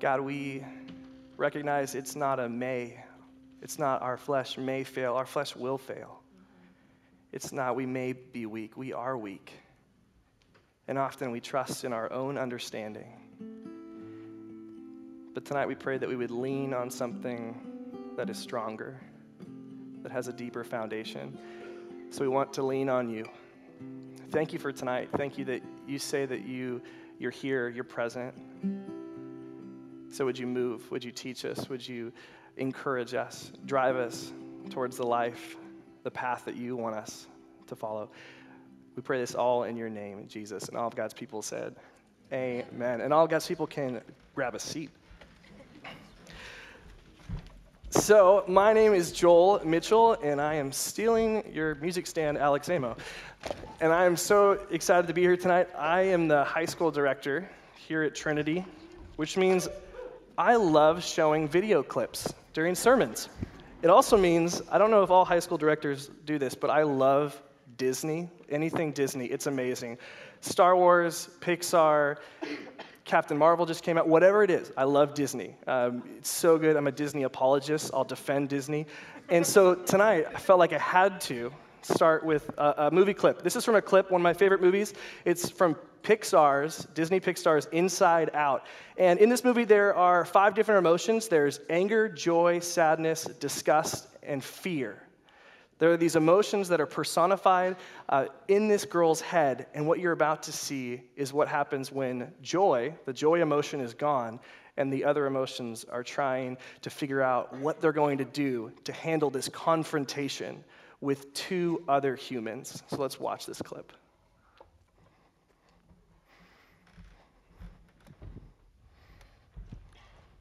God, we recognize it's not a may. It's not our flesh may fail. Our flesh will fail. It's not we may be weak. We are weak. And often we trust in our own understanding. But tonight we pray that we would lean on something that is stronger, that has a deeper foundation. So we want to lean on you. Thank you for tonight. Thank you that you say that you, you're here, you're present. So would you move? Would you teach us? Would you encourage us, drive us towards the life, the path that you want us to follow? We pray this all in your name, Jesus. And all of God's people said, Amen. And all of God's people can grab a seat. So, my name is Joel Mitchell, and I am stealing your music stand, Alex Amo. And I am so excited to be here tonight. I am the high school director here at Trinity, which means I love showing video clips during sermons. It also means, I don't know if all high school directors do this, but I love Disney, anything Disney. It's amazing. Star Wars, Pixar, Captain Marvel just came out, whatever it is. I love Disney. Um, it's so good. I'm a Disney apologist. I'll defend Disney. And so tonight, I felt like I had to start with a, a, movie clip. This is from a clip, one of my favorite movies. It's from Pixar's, Disney Pixar's Inside Out. And in this movie, there are five different emotions there's anger, joy, sadness, disgust, and fear. There are these emotions that are personified uh, in this girl's head, and what you're about to see is what happens when joy, the joy emotion, is gone, and the other emotions are trying to figure out what they're going to do to handle this confrontation with two other humans. So let's watch this clip.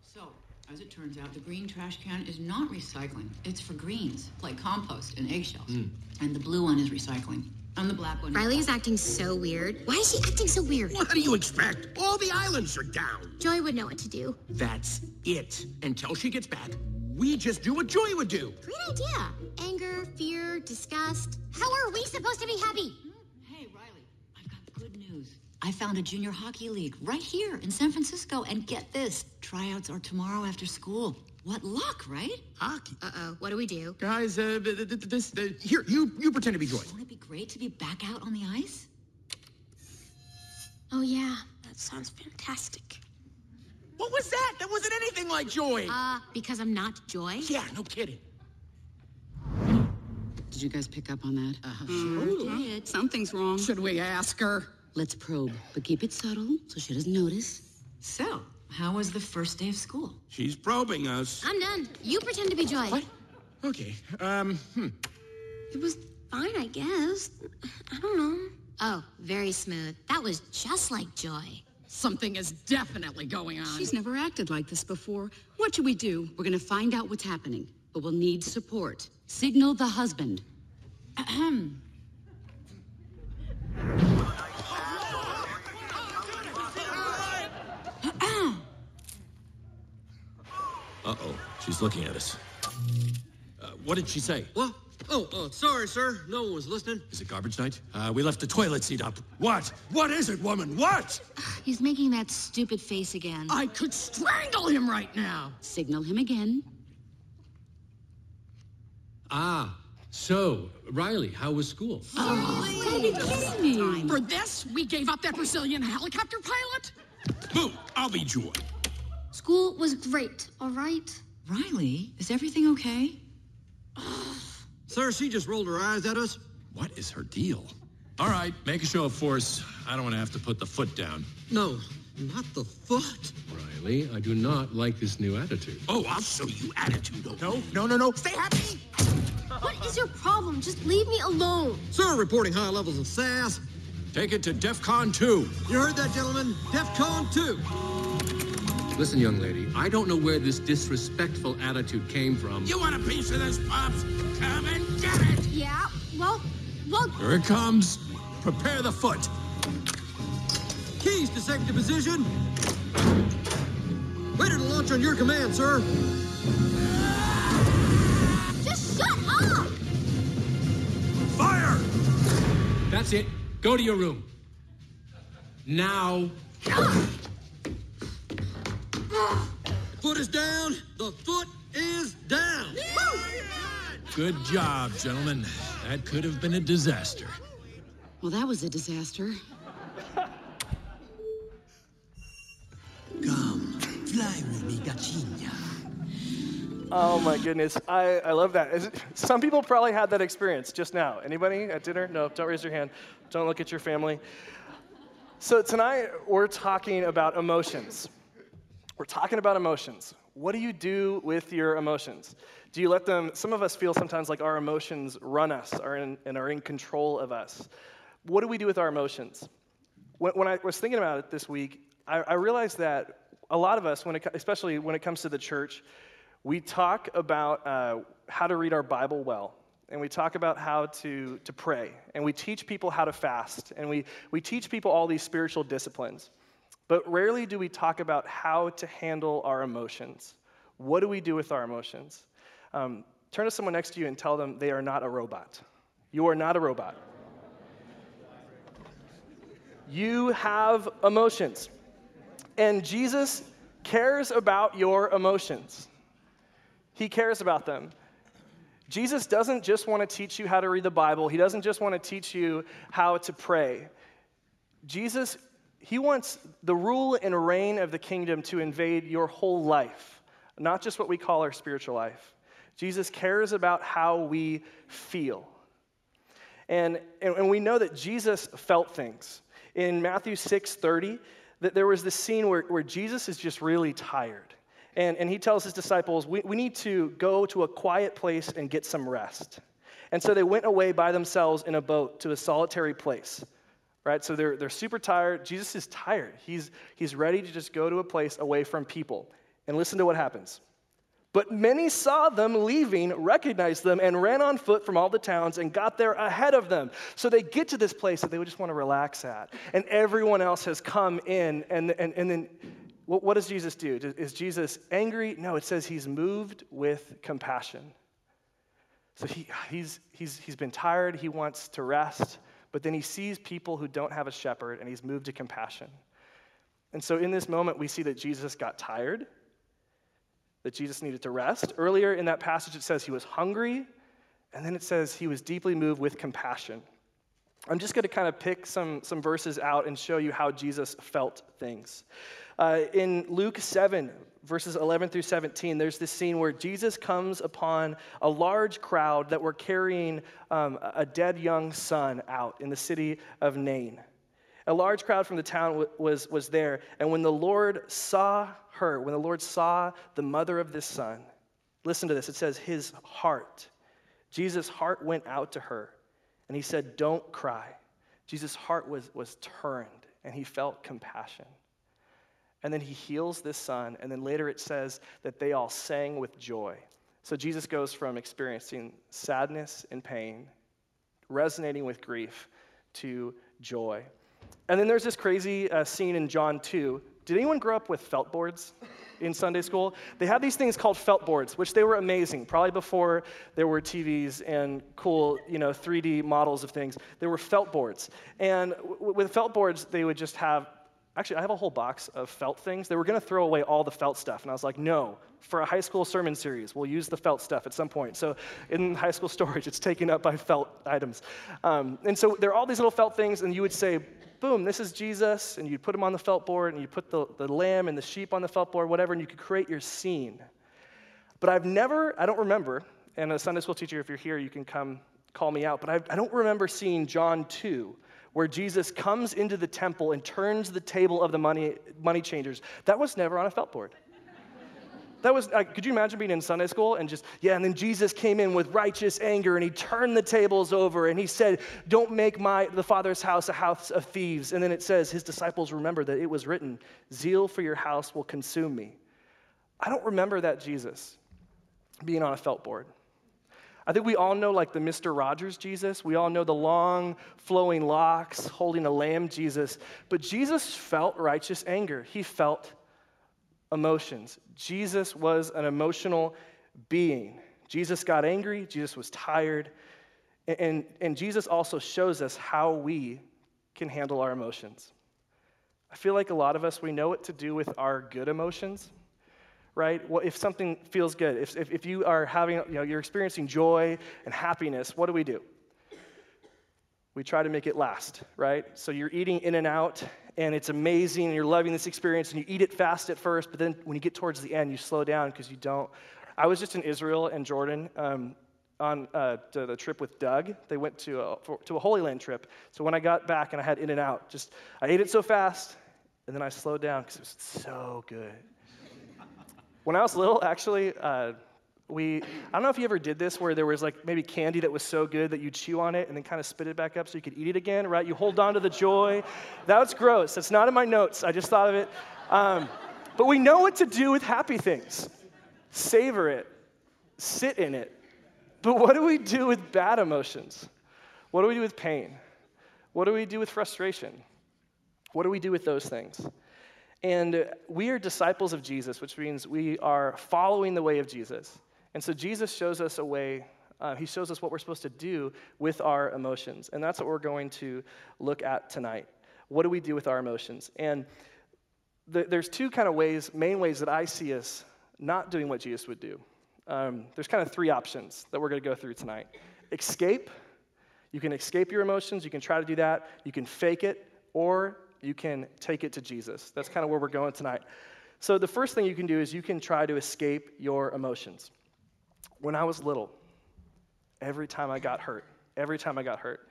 So, as it turns out, the green trash can is not recycling. It's for greens, like compost and eggshells. Mm. And the blue one is recycling. And the black one. Riley is acting so weird. Why is she acting so weird? What do you expect? All the islands are down. Joy would know what to do. That's it. Until she gets back, we just do what Joy would do. Great idea. Anger, fear, disgust. How are we supposed to be happy? Hey, Riley, I've got good news. I found a junior hockey league right here in San Francisco, and get this tryouts are tomorrow after school. What luck, right? Hockey. Uh oh. What do we do? Guys, uh, this, uh, here, you, you pretend to be Joy. Won't it be great to be back out on the ice? Oh, yeah. That sounds fantastic. What was that? That wasn't anything like Joy. Uh, because I'm not Joy? Yeah, no kidding. Did you guys pick up on that? Uh huh. sure did. Something's wrong. Should we ask her? Let's probe, but keep it subtle so she doesn't notice. So, how was the first day of school? She's probing us. I'm done. You pretend to be Joy. What? Okay. Um, hmm. It was fine, I guess. I don't know. Oh, very smooth. That was just like Joy. Something is definitely going on. She's never acted like this before. What should we do? We're gonna find out what's happening, but we'll need support. Signal the husband. Ahem. Uh-oh, she's looking at us. Uh, what did she say? What? Oh, oh, sorry, sir. No one was listening. Is it garbage night? Uh, we left the toilet seat up. What? What is it, woman? What? He's making that stupid face again. I could strangle him right now. Signal him again. Ah, so, Riley, how was school? Oh, gotta be kidding me. For this, we gave up that Brazilian helicopter pilot? Boo, I'll be Joy. School was great, all right? Riley, is everything okay? Sir, she just rolled her eyes at us. What is her deal? All right, make a show of force. I don't want to have to put the foot down. No, not the foot. Riley, I do not like this new attitude. Oh, I'll show you attitude. No, no, no, no. Stay happy. What is your problem? Just leave me alone. Sir, reporting high levels of sass. Take it to DEFCON 2. You heard that, gentlemen? DEFCON 2. Listen, young lady, I don't know where this disrespectful attitude came from. You want a piece of this, Pops? Come and get it! Yeah, well, well... Here it comes. Prepare the foot. Keys to safety position. Ready to launch on your command, sir. Just shut up! Fire! That's it. Go to your room. Now. Foot is down. The foot is down. Good job, gentlemen. That could have been a disaster. Well, that was a disaster. Come, fly with me, Gachinya. Oh my goodness, I, I love that. Is- Some people probably had that experience just now. Anybody at dinner? No, don't raise your hand. Don't look at your family. So tonight we're talking about emotions. We're talking about emotions. What do you do with your emotions? Do you let them? Some of us feel sometimes like our emotions run us, are in, and are in control of us. What do we do with our emotions? When, when I was thinking about it this week, I, I realized that a lot of us, when it, especially when it comes to the church, we talk about uh, how to read our Bible well, and we talk about how to, to pray, and we teach people how to fast, and we, we teach people all these spiritual disciplines. But rarely do we talk about how to handle our emotions. What do we do with our emotions? Um, turn to someone next to you and tell them they are not a robot. You are not a robot. You have emotions. And Jesus cares about your emotions. He cares about them. Jesus doesn't just want to teach you how to read the Bible, He doesn't just want to teach you how to pray. Jesus, He wants the rule and reign of the kingdom to invade your whole life, not just what we call our spiritual life. Jesus cares about how we feel. And, and, and we know that Jesus felt things. In Matthew 6 30, that there was this scene where, where Jesus is just really tired. And, and he tells his disciples, we, we need to go to a quiet place and get some rest. And so they went away by themselves in a boat to a solitary place. Right? So they're, they're super tired. Jesus is tired. He's, he's ready to just go to a place away from people. And listen to what happens. But many saw them leaving, recognized them, and ran on foot from all the towns and got there ahead of them. So they get to this place that they would just want to relax at. And everyone else has come in. And, and, and then what, what does Jesus do? Is Jesus angry? No, it says he's moved with compassion. So he, he's, he's, he's been tired, he wants to rest, but then he sees people who don't have a shepherd and he's moved to compassion. And so in this moment, we see that Jesus got tired, that Jesus needed to rest. Earlier in that passage, it says he was hungry, and then it says he was deeply moved with compassion. I'm just going to kind of pick some, some verses out and show you how Jesus felt things. Uh, in Luke 7, verses 11 through 17, there's this scene where Jesus comes upon a large crowd that were carrying um, a dead young son out in the city of Nain. A large crowd from the town was, was there, and when the Lord saw her, when the Lord saw the mother of this son, listen to this. It says, His heart, Jesus' heart went out to her, and he said, Don't cry. Jesus' heart was, was turned, and he felt compassion. And then he heals this son, and then later it says that they all sang with joy. So Jesus goes from experiencing sadness and pain, resonating with grief, to joy. And then there's this crazy uh, scene in John 2. Did anyone grow up with felt boards in Sunday school? They had these things called felt boards, which they were amazing, probably before there were TVs and cool, you know, 3D models of things. There were felt boards. And w- with felt boards, they would just have Actually, I have a whole box of felt things. They were going to throw away all the felt stuff. And I was like, no, for a high school sermon series, we'll use the felt stuff at some point. So in high school storage, it's taken up by felt items. Um, and so there are all these little felt things, and you would say, boom, this is Jesus. And you'd put him on the felt board, and you'd put the, the lamb and the sheep on the felt board, whatever, and you could create your scene. But I've never, I don't remember, and a Sunday school teacher, if you're here, you can come call me out, but I, I don't remember seeing John 2 where Jesus comes into the temple and turns the table of the money, money changers. That was never on a felt board. That was, uh, could you imagine being in Sunday school and just, yeah, and then Jesus came in with righteous anger and he turned the tables over and he said, Don't make my, the Father's house a house of thieves. And then it says, His disciples remember that it was written, Zeal for your house will consume me. I don't remember that Jesus being on a felt board. I think we all know, like the Mr. Rogers Jesus. We all know the long, flowing locks, holding a lamb Jesus. But Jesus felt righteous anger. He felt emotions. Jesus was an emotional being. Jesus got angry. Jesus was tired. And, and, and Jesus also shows us how we can handle our emotions. I feel like a lot of us, we know what to do with our good emotions, right? Well, if something feels good, if, if, if you are having, you know, you're experiencing joy and happiness, what do we do? We try to make it last, right? So you're eating in and out, and it's amazing and you're loving this experience and you eat it fast at first, but then when you get towards the end, you slow down because you don't. I was just in Israel and Jordan um, on uh, the trip with Doug. They went to a, for, to a Holy Land trip. So when I got back and I had in and out, just I ate it so fast and then I slowed down because it was so good. When I was little, actually, uh, we, I don't know if you ever did this where there was like maybe candy that was so good that you chew on it and then kind of spit it back up so you could eat it again, right? You hold on to the joy. That was gross. That's not in my notes. I just thought of it. Um, but we know what to do with happy things savor it, sit in it. But what do we do with bad emotions? What do we do with pain? What do we do with frustration? What do we do with those things? And we are disciples of Jesus, which means we are following the way of Jesus. And so Jesus shows us a way, uh, he shows us what we're supposed to do with our emotions. And that's what we're going to look at tonight. What do we do with our emotions? And the, there's two kind of ways, main ways that I see us not doing what Jesus would do. Um, there's kind of three options that we're going to go through tonight escape. You can escape your emotions, you can try to do that. You can fake it, or you can take it to Jesus. That's kind of where we're going tonight. So, the first thing you can do is you can try to escape your emotions. When I was little, every time I got hurt, every time I got hurt,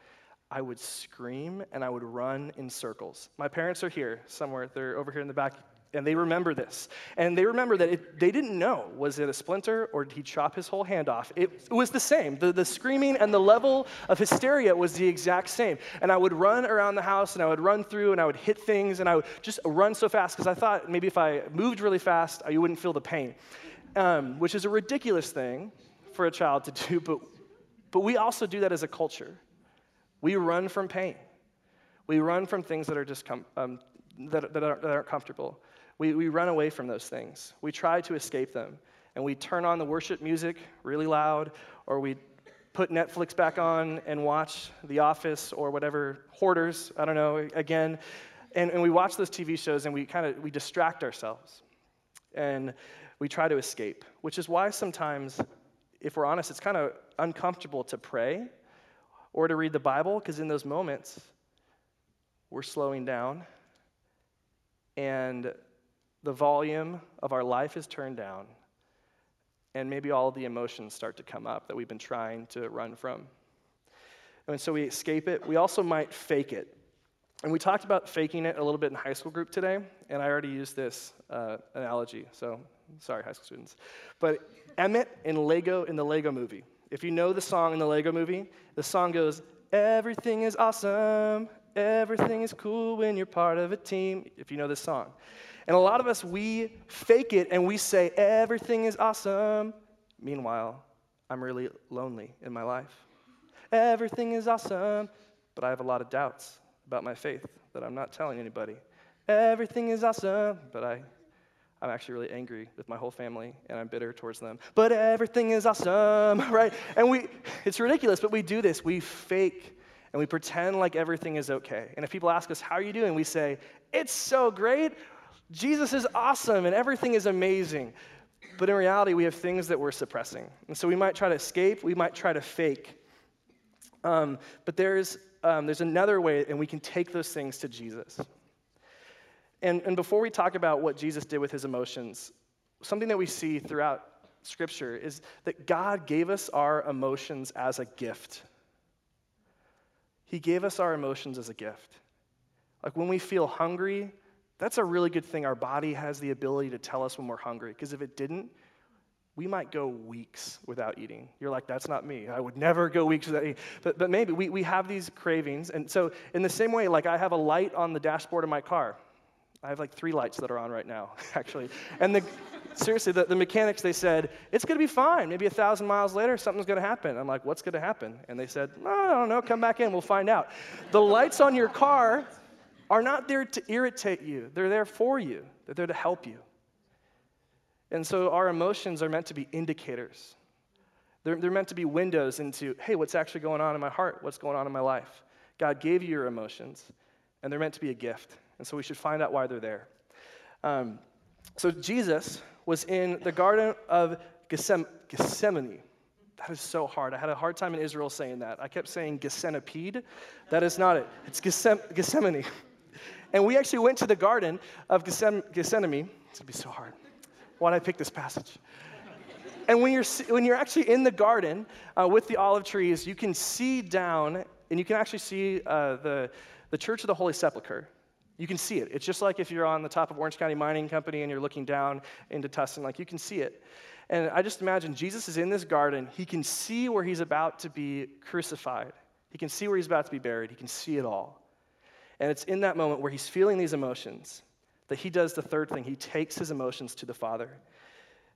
I would scream and I would run in circles. My parents are here somewhere. They're over here in the back, and they remember this. And they remember that it, they didn't know was it a splinter or did he chop his whole hand off? It, it was the same. The, the screaming and the level of hysteria was the exact same. And I would run around the house and I would run through and I would hit things and I would just run so fast because I thought maybe if I moved really fast, you wouldn't feel the pain um, which is a ridiculous thing for a child to do, but, but we also do that as a culture. We run from pain. We run from things that are just um, that, that, aren't, that aren't comfortable. We, we run away from those things. We try to escape them. And we turn on the worship music really loud, or we put Netflix back on and watch The Office or whatever, Hoarders, I don't know, again. And, and we watch those TV shows and we kind of we distract ourselves. And we try to escape, which is why sometimes, if we're honest, it's kind of uncomfortable to pray or to read the Bible, because in those moments, we're slowing down and the volume of our life is turned down, and maybe all the emotions start to come up that we've been trying to run from. And so we escape it. We also might fake it. And we talked about faking it a little bit in high school group today, and I already used this uh, analogy, so Sorry, high school students. But Emmett in Lego, in the Lego movie. If you know the song in the Lego movie, the song goes, Everything is awesome. Everything is cool when you're part of a team. If you know this song. And a lot of us, we fake it and we say, Everything is awesome. Meanwhile, I'm really lonely in my life. Everything is awesome, but I have a lot of doubts about my faith that I'm not telling anybody. Everything is awesome, but I I'm actually really angry with my whole family and I'm bitter towards them. But everything is awesome, right? And we, it's ridiculous, but we do this. We fake and we pretend like everything is okay. And if people ask us, How are you doing? we say, It's so great. Jesus is awesome and everything is amazing. But in reality, we have things that we're suppressing. And so we might try to escape, we might try to fake. Um, but there's, um, there's another way, and we can take those things to Jesus. And, and before we talk about what Jesus did with his emotions, something that we see throughout Scripture is that God gave us our emotions as a gift. He gave us our emotions as a gift. Like when we feel hungry, that's a really good thing. Our body has the ability to tell us when we're hungry, because if it didn't, we might go weeks without eating. You're like, that's not me. I would never go weeks without eating. But, but maybe we, we have these cravings. And so, in the same way, like I have a light on the dashboard of my car. I have like three lights that are on right now, actually. And the, seriously, the, the mechanics, they said, it's going to be fine. Maybe a thousand miles later, something's going to happen. I'm like, what's going to happen? And they said, I don't know. Come back in. We'll find out. The lights on your car are not there to irritate you, they're there for you, they're there to help you. And so our emotions are meant to be indicators. They're, they're meant to be windows into, hey, what's actually going on in my heart? What's going on in my life? God gave you your emotions, and they're meant to be a gift. And so we should find out why they're there. Um, so Jesus was in the Garden of Gethsemane. That is so hard. I had a hard time in Israel saying that. I kept saying Gethsemane. That is not it. It's Gethsemane. And we actually went to the Garden of Gethsemane. It's going to be so hard. Why did I pick this passage? And when you're, when you're actually in the garden uh, with the olive trees, you can see down, and you can actually see uh, the, the Church of the Holy Sepulchre. You can see it. It's just like if you're on the top of Orange County Mining Company and you're looking down into Tustin, like you can see it. And I just imagine Jesus is in this garden. He can see where he's about to be crucified, he can see where he's about to be buried, he can see it all. And it's in that moment where he's feeling these emotions that he does the third thing. He takes his emotions to the Father.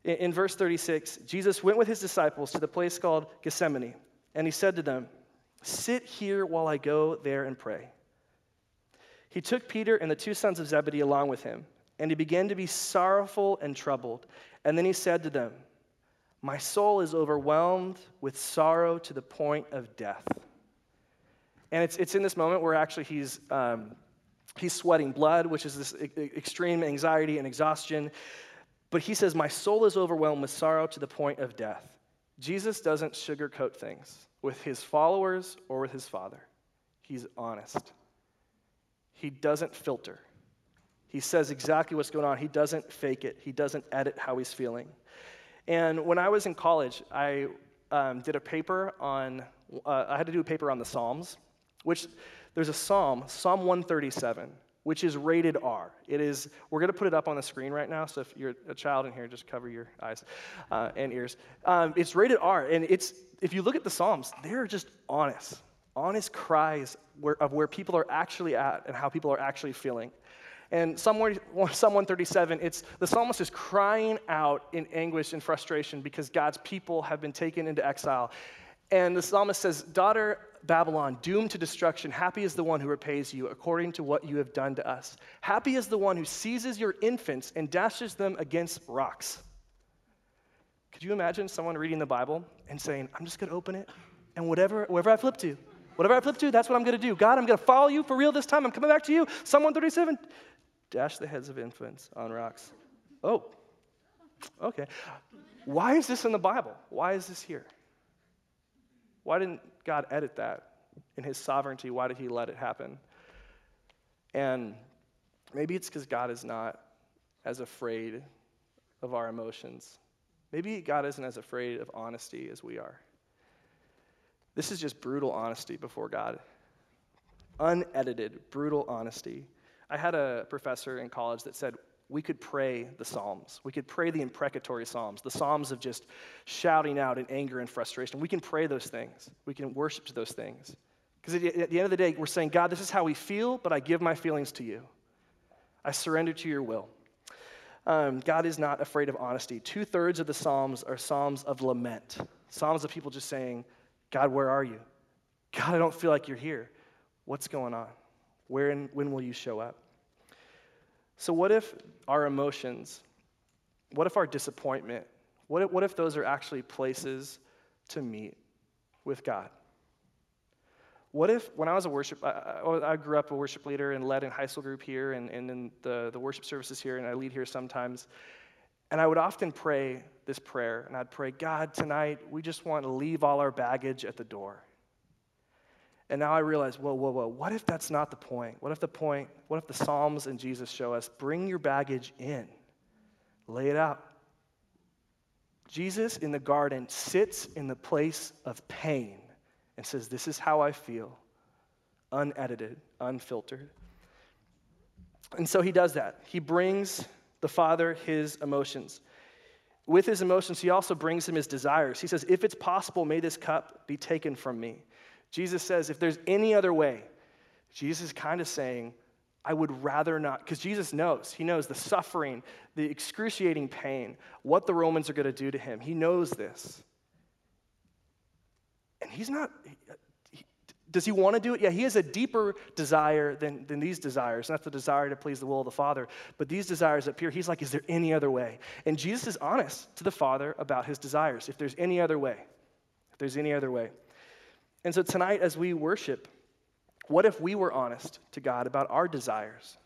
In, in verse 36, Jesus went with his disciples to the place called Gethsemane, and he said to them, Sit here while I go there and pray. He took Peter and the two sons of Zebedee along with him, and he began to be sorrowful and troubled. And then he said to them, My soul is overwhelmed with sorrow to the point of death. And it's, it's in this moment where actually he's, um, he's sweating blood, which is this extreme anxiety and exhaustion. But he says, My soul is overwhelmed with sorrow to the point of death. Jesus doesn't sugarcoat things with his followers or with his father. He's honest. He doesn't filter. He says exactly what's going on. He doesn't fake it, he doesn't edit how he's feeling. And when I was in college, I um, did a paper on, uh, I had to do a paper on the Psalms, which there's a Psalm, Psalm 137, which is rated R. It is, we're going to put it up on the screen right now, so if you're a child in here, just cover your eyes uh, and ears. Um, it's rated R, and it's, if you look at the Psalms, they're just honest, honest cries where, of where people are actually at and how people are actually feeling. And Psalm 137, it's the psalmist is crying out in anguish and frustration because God's people have been taken into exile. And the psalmist says, Daughter Babylon, doomed to destruction, happy is the one who repays you according to what you have done to us. Happy is the one who seizes your infants and dashes them against rocks. Could you imagine someone reading the Bible and saying, I'm just going to open it, and whatever, wherever I flip to, whatever I flip to, that's what I'm going to do. God, I'm going to follow you for real this time. I'm coming back to you. Psalm 137, dash the heads of infants on rocks. Oh, okay. Why is this in the Bible? Why is this here? Why didn't God edit that in his sovereignty? Why did he let it happen? And maybe it's because God is not as afraid of our emotions. Maybe God isn't as afraid of honesty as we are. This is just brutal honesty before God. Unedited, brutal honesty. I had a professor in college that said we could pray the Psalms. We could pray the imprecatory Psalms, the Psalms of just shouting out in anger and frustration. We can pray those things. We can worship to those things. Because at the end of the day, we're saying, God, this is how we feel, but I give my feelings to you. I surrender to your will. Um, God is not afraid of honesty. Two thirds of the Psalms are Psalms of lament, Psalms of people just saying, God, where are you? God, I don't feel like you're here. What's going on? Where and when will you show up? So, what if our emotions, what if our disappointment, what if, what if those are actually places to meet with God? What if, when I was a worship, I, I, grew up a worship leader and led in high school group here and, and in the, the worship services here, and I lead here sometimes. And I would often pray this prayer, and I'd pray, God, tonight we just want to leave all our baggage at the door. And now I realize, whoa, whoa, whoa, what if that's not the point? What if the point, what if the Psalms and Jesus show us, bring your baggage in, lay it out? Jesus in the garden sits in the place of pain and says, This is how I feel, unedited, unfiltered. And so he does that. He brings the Father his emotions. With his emotions, he also brings him his desires. He says, If it's possible, may this cup be taken from me. Jesus says, if there's any other way, Jesus is kind of saying, I would rather not, because Jesus knows. He knows the suffering, the excruciating pain, what the Romans are going to do to him. He knows this. And he's not, he, does he want to do it? Yeah, he has a deeper desire than, than these desires, not the desire to please the will of the Father, but these desires appear. He's like, is there any other way? And Jesus is honest to the Father about his desires. If there's any other way, if there's any other way. And so tonight, as we worship, what if we were honest to God about our desires?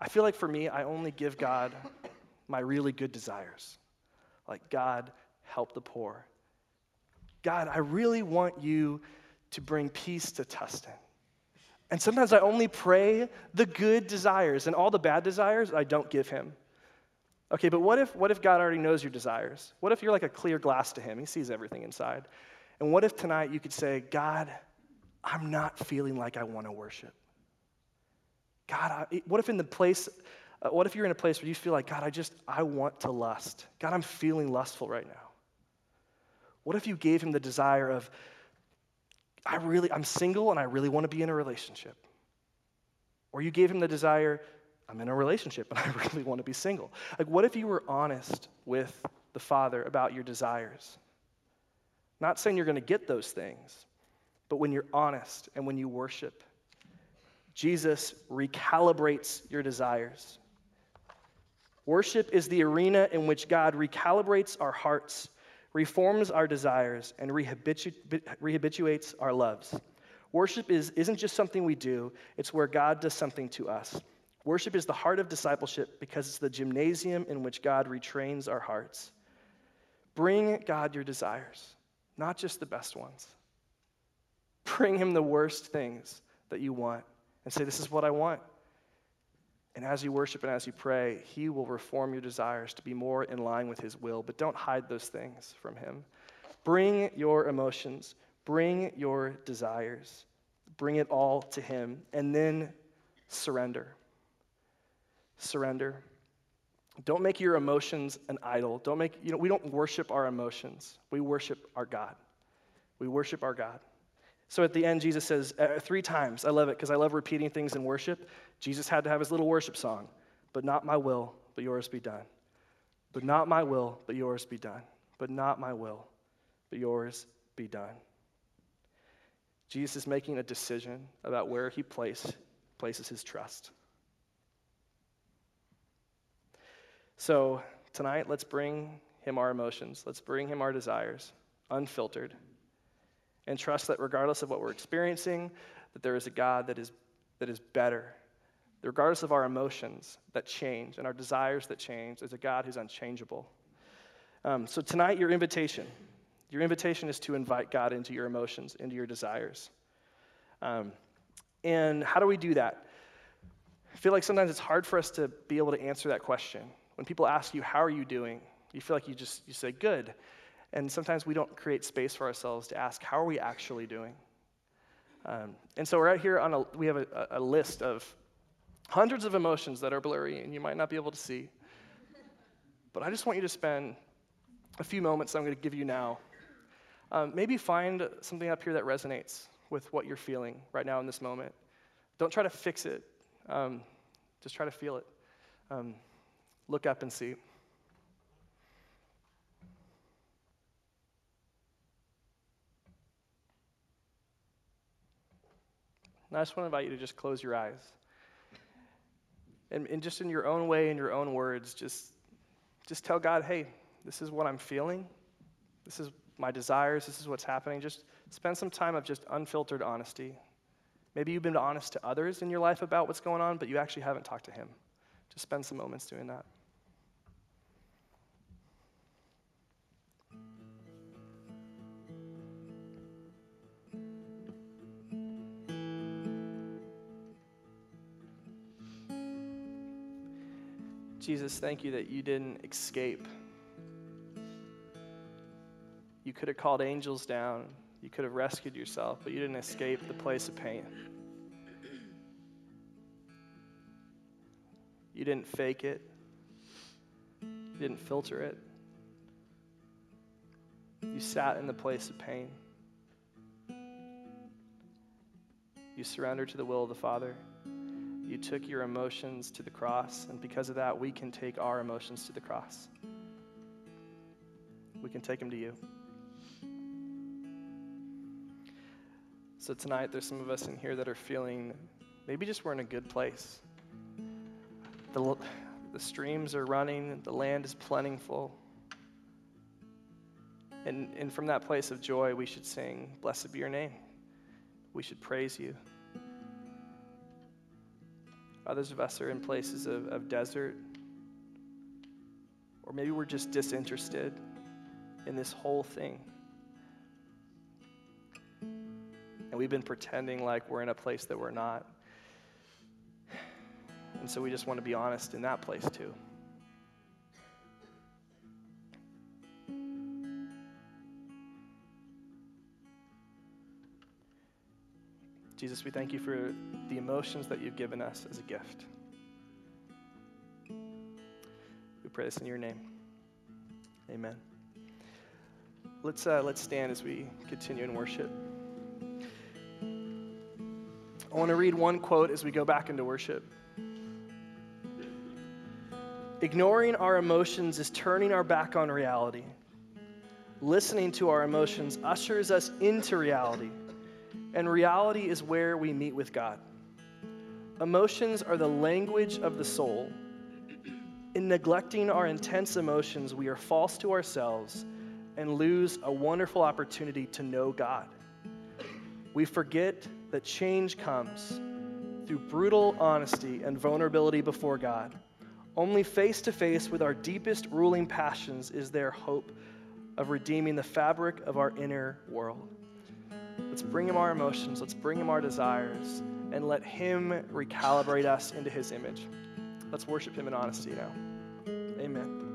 I feel like for me, I only give God my really good desires. Like, God, help the poor. God, I really want you to bring peace to Tustin. And sometimes I only pray the good desires, and all the bad desires I don't give him. Okay, but what if, what if God already knows your desires? What if you're like a clear glass to him? He sees everything inside. And what if tonight you could say, God, I'm not feeling like I want to worship? God, I, what if in the place, uh, what if you're in a place where you feel like, God, I just, I want to lust? God, I'm feeling lustful right now. What if you gave him the desire of, I really, I'm single and I really want to be in a relationship? Or you gave him the desire, I'm in a relationship and I really want to be single. Like, what if you were honest with the Father about your desires? Not saying you're going to get those things, but when you're honest and when you worship, Jesus recalibrates your desires. Worship is the arena in which God recalibrates our hearts, reforms our desires, and rehabitu- rehabituates our loves. Worship is, isn't just something we do, it's where God does something to us. Worship is the heart of discipleship because it's the gymnasium in which God retrains our hearts. Bring God your desires, not just the best ones. Bring Him the worst things that you want and say, This is what I want. And as you worship and as you pray, He will reform your desires to be more in line with His will. But don't hide those things from Him. Bring your emotions, bring your desires, bring it all to Him, and then surrender surrender. Don't make your emotions an idol. Don't make, you know, we don't worship our emotions. We worship our God. We worship our God. So at the end, Jesus says uh, three times, I love it because I love repeating things in worship. Jesus had to have his little worship song, but not my will, but yours be done. But not my will, but yours be done. But not my will, but yours be done. Jesus is making a decision about where he place, places his trust. So tonight, let's bring him our emotions. Let's bring him our desires, unfiltered, and trust that regardless of what we're experiencing, that there is a God that is, that is better. Regardless of our emotions that change and our desires that change, there's a God who's unchangeable. Um, so tonight, your invitation, your invitation is to invite God into your emotions, into your desires. Um, and how do we do that? I feel like sometimes it's hard for us to be able to answer that question. When people ask you, How are you doing? you feel like you just you say, Good. And sometimes we don't create space for ourselves to ask, How are we actually doing? Um, and so, right here on a, we have a, a list of hundreds of emotions that are blurry and you might not be able to see. But I just want you to spend a few moments I'm going to give you now. Um, maybe find something up here that resonates with what you're feeling right now in this moment. Don't try to fix it, um, just try to feel it. Um, Look up and see. I just want to invite you to just close your eyes. And, and just in your own way, in your own words, just, just tell God, hey, this is what I'm feeling. This is my desires. This is what's happening. Just spend some time of just unfiltered honesty. Maybe you've been honest to others in your life about what's going on, but you actually haven't talked to Him. Just spend some moments doing that. Jesus, thank you that you didn't escape. You could have called angels down, you could have rescued yourself, but you didn't escape the place of pain. You didn't fake it, you didn't filter it. You sat in the place of pain. You surrendered to the will of the Father. You took your emotions to the cross, and because of that, we can take our emotions to the cross. We can take them to you. So tonight, there's some of us in here that are feeling maybe just we're in a good place. The, the streams are running, the land is plentiful. And, and from that place of joy, we should sing, Blessed be your name. We should praise you. Others of us are in places of, of desert. or maybe we're just disinterested in this whole thing. And we've been pretending like we're in a place that we're not. And so we just want to be honest in that place too. Jesus, we thank you for the emotions that you've given us as a gift. We pray this in your name. Amen. Let's, uh, let's stand as we continue in worship. I want to read one quote as we go back into worship. Ignoring our emotions is turning our back on reality. Listening to our emotions ushers us into reality and reality is where we meet with God. Emotions are the language of the soul. In neglecting our intense emotions, we are false to ourselves and lose a wonderful opportunity to know God. We forget that change comes through brutal honesty and vulnerability before God. Only face to face with our deepest ruling passions is there hope of redeeming the fabric of our inner world. Let's bring him our emotions, let's bring him our desires, and let him recalibrate us into his image. Let's worship him in honesty now. Amen.